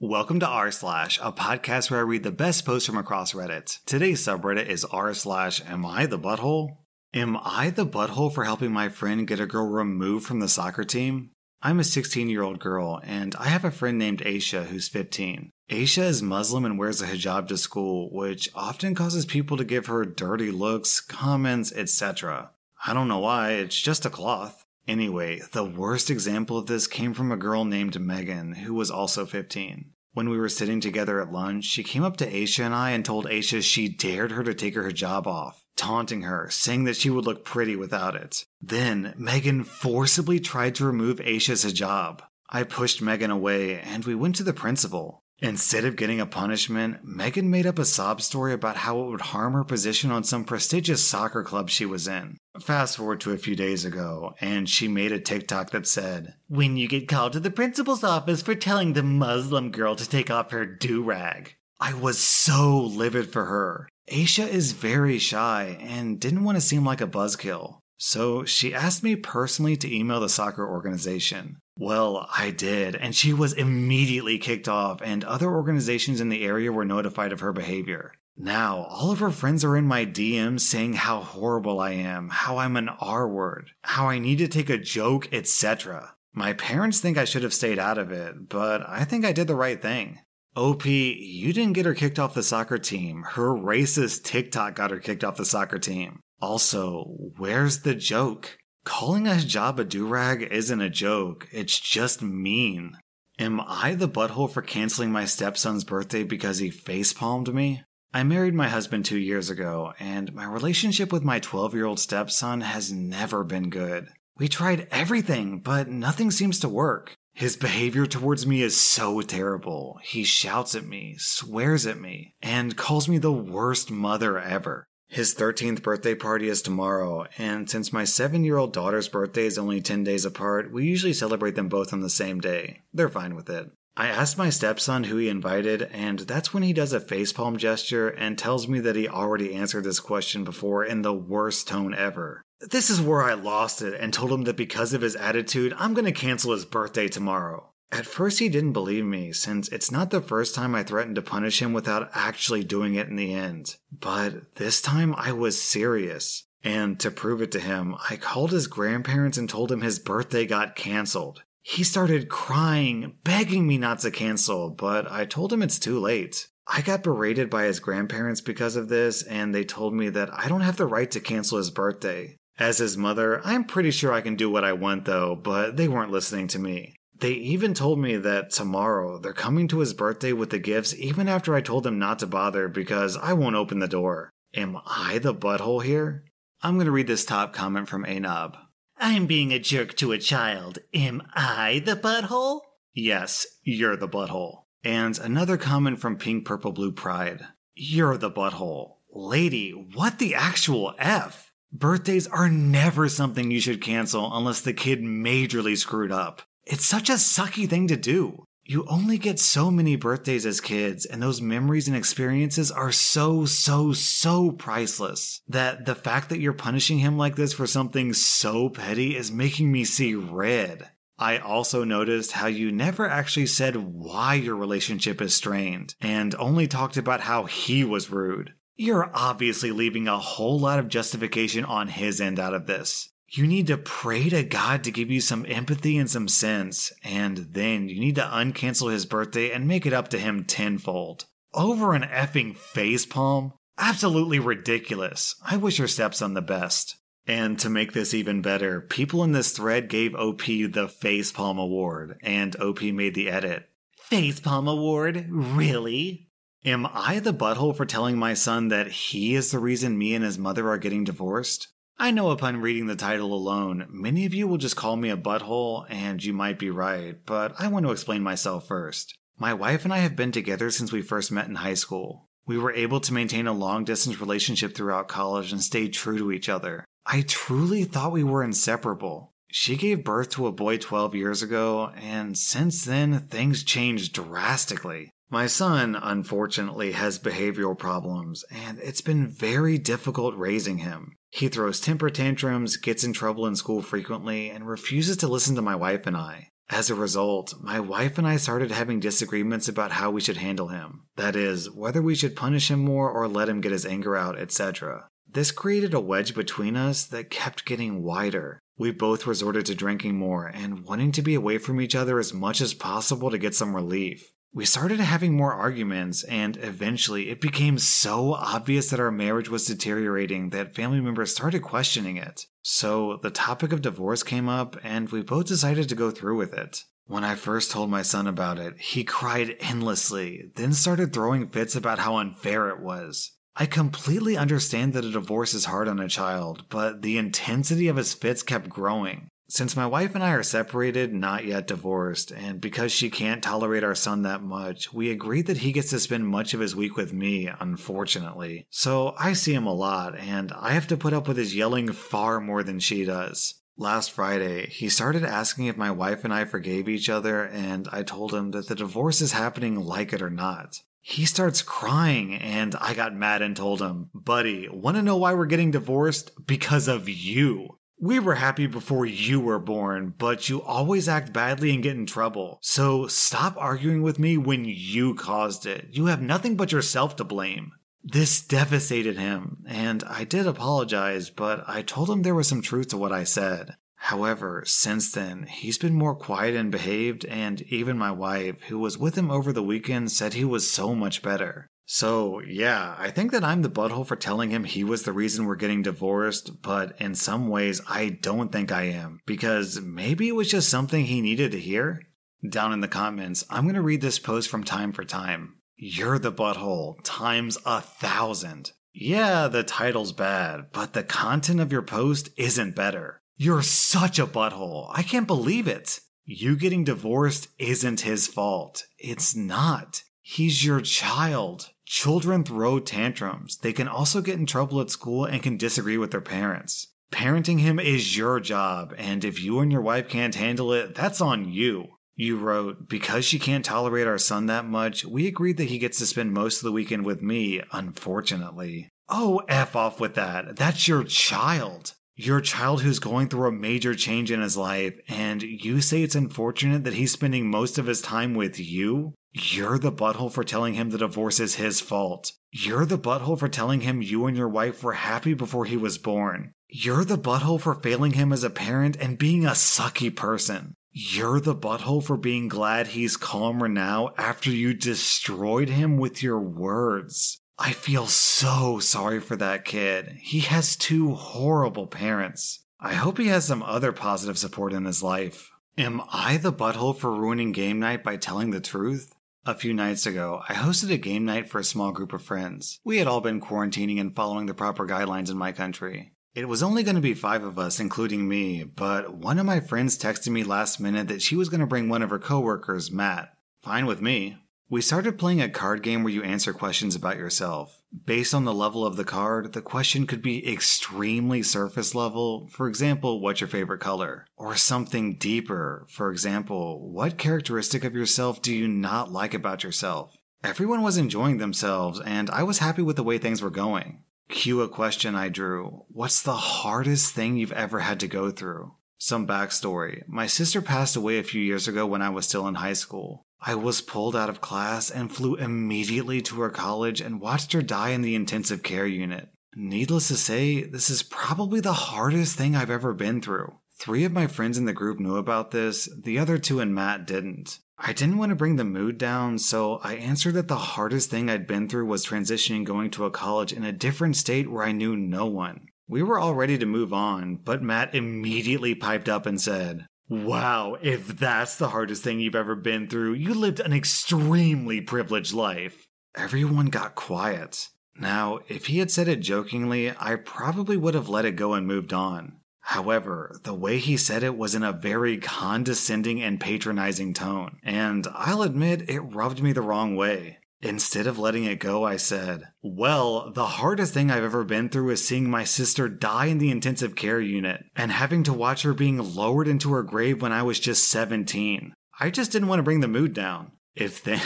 Welcome to r slash, a podcast where I read the best posts from across Reddit. Today's subreddit is r slash am I the butthole? Am I the butthole for helping my friend get a girl removed from the soccer team? I'm a 16 year old girl, and I have a friend named Aisha who's 15. Aisha is Muslim and wears a hijab to school, which often causes people to give her dirty looks, comments, etc. I don't know why, it's just a cloth. Anyway, the worst example of this came from a girl named Megan, who was also 15. When we were sitting together at lunch, she came up to Aisha and I and told Aisha she dared her to take her hijab off, taunting her, saying that she would look pretty without it. Then, Megan forcibly tried to remove Aisha's hijab. I pushed Megan away and we went to the principal. Instead of getting a punishment, Megan made up a sob story about how it would harm her position on some prestigious soccer club she was in. Fast forward to a few days ago, and she made a TikTok that said, When you get called to the principal's office for telling the Muslim girl to take off her do rag. I was so livid for her. Aisha is very shy and didn't want to seem like a buzzkill. So she asked me personally to email the soccer organization. Well, I did, and she was immediately kicked off, and other organizations in the area were notified of her behavior. Now, all of her friends are in my DMs saying how horrible I am, how I'm an R word, how I need to take a joke, etc. My parents think I should have stayed out of it, but I think I did the right thing. OP, you didn't get her kicked off the soccer team. Her racist TikTok got her kicked off the soccer team. Also, where's the joke? Calling a hijab a durag isn't a joke, it's just mean. Am I the butthole for canceling my stepson's birthday because he facepalmed me? I married my husband two years ago, and my relationship with my 12 year old stepson has never been good. We tried everything, but nothing seems to work. His behavior towards me is so terrible. He shouts at me, swears at me, and calls me the worst mother ever. His 13th birthday party is tomorrow, and since my 7 year old daughter's birthday is only 10 days apart, we usually celebrate them both on the same day. They're fine with it. I asked my stepson who he invited, and that's when he does a facepalm gesture and tells me that he already answered this question before in the worst tone ever. This is where I lost it and told him that because of his attitude, I'm gonna cancel his birthday tomorrow. At first, he didn't believe me, since it's not the first time I threatened to punish him without actually doing it in the end. But this time, I was serious. And to prove it to him, I called his grandparents and told him his birthday got canceled. He started crying, begging me not to cancel, but I told him it's too late. I got berated by his grandparents because of this, and they told me that I don't have the right to cancel his birthday. As his mother, I'm pretty sure I can do what I want though, but they weren't listening to me. They even told me that tomorrow they're coming to his birthday with the gifts even after I told them not to bother because I won't open the door. Am I the butthole here? I'm going to read this top comment from Anob. I'm being a jerk to a child. Am I the butthole? Yes, you're the butthole. And another comment from Pink Purple Blue Pride. You're the butthole. Lady, what the actual F? Birthdays are never something you should cancel unless the kid majorly screwed up. It's such a sucky thing to do. You only get so many birthdays as kids, and those memories and experiences are so, so, so priceless that the fact that you're punishing him like this for something so petty is making me see red. I also noticed how you never actually said why your relationship is strained, and only talked about how he was rude. You're obviously leaving a whole lot of justification on his end out of this you need to pray to God to give you some empathy and some sense, and then you need to uncancel his birthday and make it up to him tenfold. Over an effing facepalm? Absolutely ridiculous. I wish your stepson the best. And to make this even better, people in this thread gave OP the Facepalm Award, and OP made the edit. Facepalm Award? Really? Am I the butthole for telling my son that he is the reason me and his mother are getting divorced? I know upon reading the title alone, many of you will just call me a butthole, and you might be right, but I want to explain myself first. My wife and I have been together since we first met in high school. We were able to maintain a long distance relationship throughout college and stayed true to each other. I truly thought we were inseparable. She gave birth to a boy 12 years ago, and since then, things changed drastically. My son, unfortunately, has behavioral problems, and it's been very difficult raising him. He throws temper tantrums, gets in trouble in school frequently, and refuses to listen to my wife and I. As a result, my wife and I started having disagreements about how we should handle him. That is, whether we should punish him more or let him get his anger out, etc. This created a wedge between us that kept getting wider. We both resorted to drinking more and wanting to be away from each other as much as possible to get some relief. We started having more arguments, and eventually it became so obvious that our marriage was deteriorating that family members started questioning it. So the topic of divorce came up, and we both decided to go through with it. When I first told my son about it, he cried endlessly, then started throwing fits about how unfair it was. I completely understand that a divorce is hard on a child, but the intensity of his fits kept growing. Since my wife and I are separated, not yet divorced, and because she can't tolerate our son that much, we agreed that he gets to spend much of his week with me, unfortunately. So I see him a lot, and I have to put up with his yelling far more than she does. Last Friday, he started asking if my wife and I forgave each other, and I told him that the divorce is happening like it or not. He starts crying, and I got mad and told him, Buddy, want to know why we're getting divorced? Because of you. We were happy before you were born, but you always act badly and get in trouble. So stop arguing with me when you caused it. You have nothing but yourself to blame. This devastated him, and I did apologize, but I told him there was some truth to what I said. However, since then, he's been more quiet and behaved, and even my wife, who was with him over the weekend, said he was so much better. So, yeah, I think that I'm the butthole for telling him he was the reason we're getting divorced, but in some ways, I don't think I am, because maybe it was just something he needed to hear. Down in the comments, I'm going to read this post from time for time. You're the butthole, times a thousand. Yeah, the title's bad, but the content of your post isn't better. You're such a butthole. I can't believe it. You getting divorced isn't his fault. It's not. He's your child. Children throw tantrums. They can also get in trouble at school and can disagree with their parents. Parenting him is your job, and if you and your wife can't handle it, that's on you. You wrote, Because she can't tolerate our son that much, we agreed that he gets to spend most of the weekend with me, unfortunately. Oh, F off with that. That's your child. Your child who's going through a major change in his life, and you say it's unfortunate that he's spending most of his time with you? You're the butthole for telling him the divorce is his fault. You're the butthole for telling him you and your wife were happy before he was born. You're the butthole for failing him as a parent and being a sucky person. You're the butthole for being glad he's calmer now after you destroyed him with your words. I feel so sorry for that kid. He has two horrible parents. I hope he has some other positive support in his life. Am I the butthole for ruining game night by telling the truth? A few nights ago, I hosted a game night for a small group of friends. We had all been quarantining and following the proper guidelines in my country. It was only going to be five of us, including me, but one of my friends texted me last minute that she was going to bring one of her coworkers, Matt. Fine with me. We started playing a card game where you answer questions about yourself. Based on the level of the card, the question could be extremely surface level, for example, what's your favorite color? Or something deeper, for example, what characteristic of yourself do you not like about yourself? Everyone was enjoying themselves, and I was happy with the way things were going. Cue a question I drew What's the hardest thing you've ever had to go through? Some backstory. My sister passed away a few years ago when I was still in high school. I was pulled out of class and flew immediately to her college and watched her die in the intensive care unit. Needless to say, this is probably the hardest thing I've ever been through. Three of my friends in the group knew about this, the other two and Matt didn't. I didn't want to bring the mood down, so I answered that the hardest thing I'd been through was transitioning going to a college in a different state where I knew no one. We were all ready to move on, but Matt immediately piped up and said, Wow, if that's the hardest thing you've ever been through, you lived an extremely privileged life. Everyone got quiet. Now, if he had said it jokingly, I probably would have let it go and moved on. However, the way he said it was in a very condescending and patronizing tone, and I'll admit it rubbed me the wrong way. Instead of letting it go, I said, Well, the hardest thing I've ever been through is seeing my sister die in the intensive care unit and having to watch her being lowered into her grave when I was just 17. I just didn't want to bring the mood down. If th-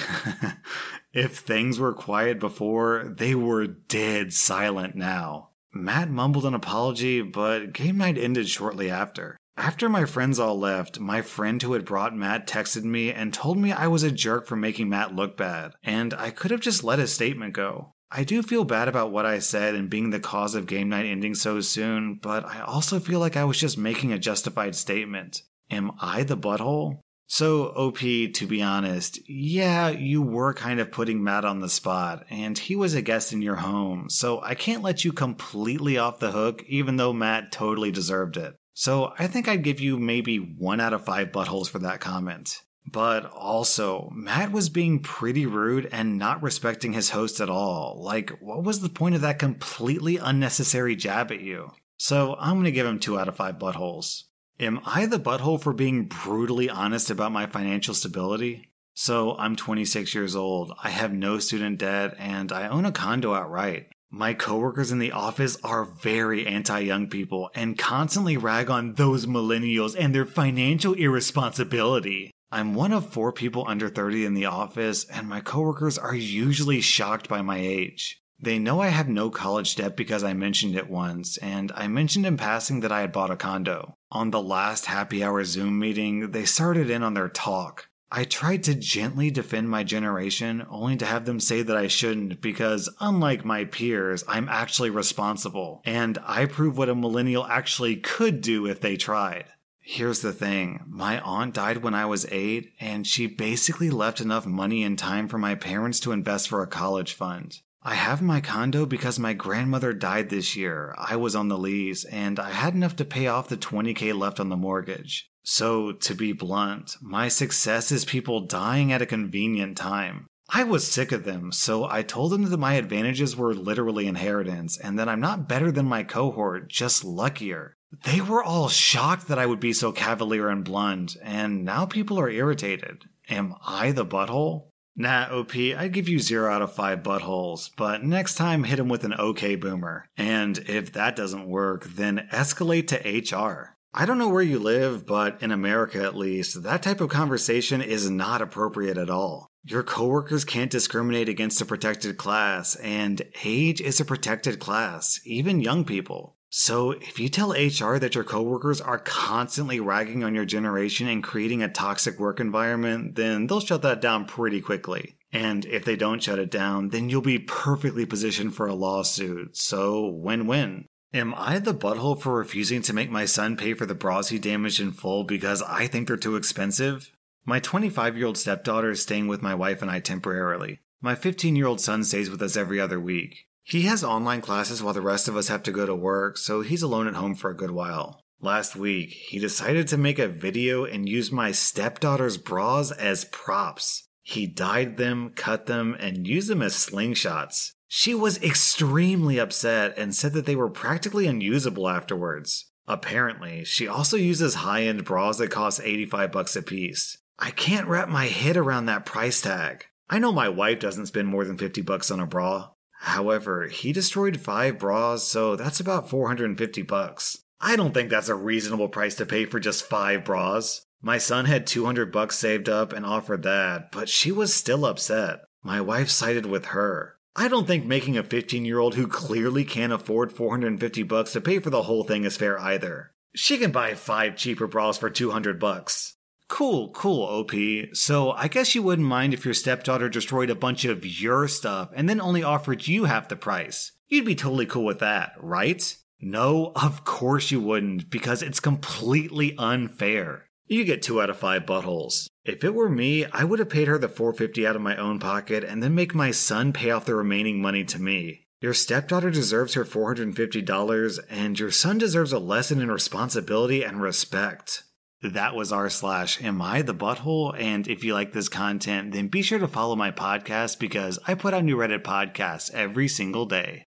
if things were quiet before, they were dead silent now. Matt mumbled an apology, but game night ended shortly after. After my friends all left, my friend who had brought Matt texted me and told me I was a jerk for making Matt look bad, and I could have just let his statement go. I do feel bad about what I said and being the cause of game night ending so soon, but I also feel like I was just making a justified statement. Am I the butthole? So, OP, to be honest, yeah, you were kind of putting Matt on the spot, and he was a guest in your home, so I can't let you completely off the hook, even though Matt totally deserved it. So, I think I'd give you maybe one out of five buttholes for that comment. But also, Matt was being pretty rude and not respecting his host at all. Like, what was the point of that completely unnecessary jab at you? So, I'm gonna give him two out of five buttholes. Am I the butthole for being brutally honest about my financial stability? So, I'm 26 years old, I have no student debt, and I own a condo outright. My coworkers in the office are very anti young people and constantly rag on those millennials and their financial irresponsibility. I'm one of four people under 30 in the office, and my coworkers are usually shocked by my age. They know I have no college debt because I mentioned it once, and I mentioned in passing that I had bought a condo. On the last happy hour Zoom meeting, they started in on their talk. I tried to gently defend my generation, only to have them say that I shouldn't because, unlike my peers, I'm actually responsible, and I prove what a millennial actually could do if they tried. Here's the thing my aunt died when I was eight, and she basically left enough money and time for my parents to invest for a college fund. I have my condo because my grandmother died this year. I was on the lease and I had enough to pay off the 20k left on the mortgage. So, to be blunt, my success is people dying at a convenient time. I was sick of them, so I told them that my advantages were literally inheritance and that I'm not better than my cohort, just luckier. They were all shocked that I would be so cavalier and blunt, and now people are irritated. Am I the butthole? Nah, OP, I'd give you 0 out of 5 buttholes, but next time hit him with an OK boomer. And if that doesn't work, then escalate to HR. I don't know where you live, but in America at least, that type of conversation is not appropriate at all. Your coworkers can't discriminate against a protected class, and age is a protected class, even young people. So, if you tell HR that your coworkers are constantly ragging on your generation and creating a toxic work environment, then they'll shut that down pretty quickly. And if they don't shut it down, then you'll be perfectly positioned for a lawsuit. So, win win. Am I the butthole for refusing to make my son pay for the bras he damaged in full because I think they're too expensive? My 25 year old stepdaughter is staying with my wife and I temporarily. My 15 year old son stays with us every other week. He has online classes while the rest of us have to go to work, so he's alone at home for a good while. Last week, he decided to make a video and use my stepdaughter's bras as props. He dyed them, cut them, and used them as slingshots. She was extremely upset and said that they were practically unusable afterwards. Apparently, she also uses high-end bras that cost 85 bucks a piece. I can't wrap my head around that price tag. I know my wife doesn't spend more than 50 bucks on a bra, However, he destroyed five bras, so that's about 450 bucks. I don't think that's a reasonable price to pay for just five bras. My son had 200 bucks saved up and offered that, but she was still upset. My wife sided with her. I don't think making a 15 year old who clearly can't afford 450 bucks to pay for the whole thing is fair either. She can buy five cheaper bras for 200 bucks. Cool, cool, OP. So I guess you wouldn't mind if your stepdaughter destroyed a bunch of your stuff and then only offered you half the price. You'd be totally cool with that, right? No, of course you wouldn't, because it's completely unfair. You get two out of five buttholes. If it were me, I would have paid her the 450 out of my own pocket and then make my son pay off the remaining money to me. Your stepdaughter deserves her $450, and your son deserves a lesson in responsibility and respect. That was r slash am I the butthole? And if you like this content, then be sure to follow my podcast because I put out new Reddit podcasts every single day.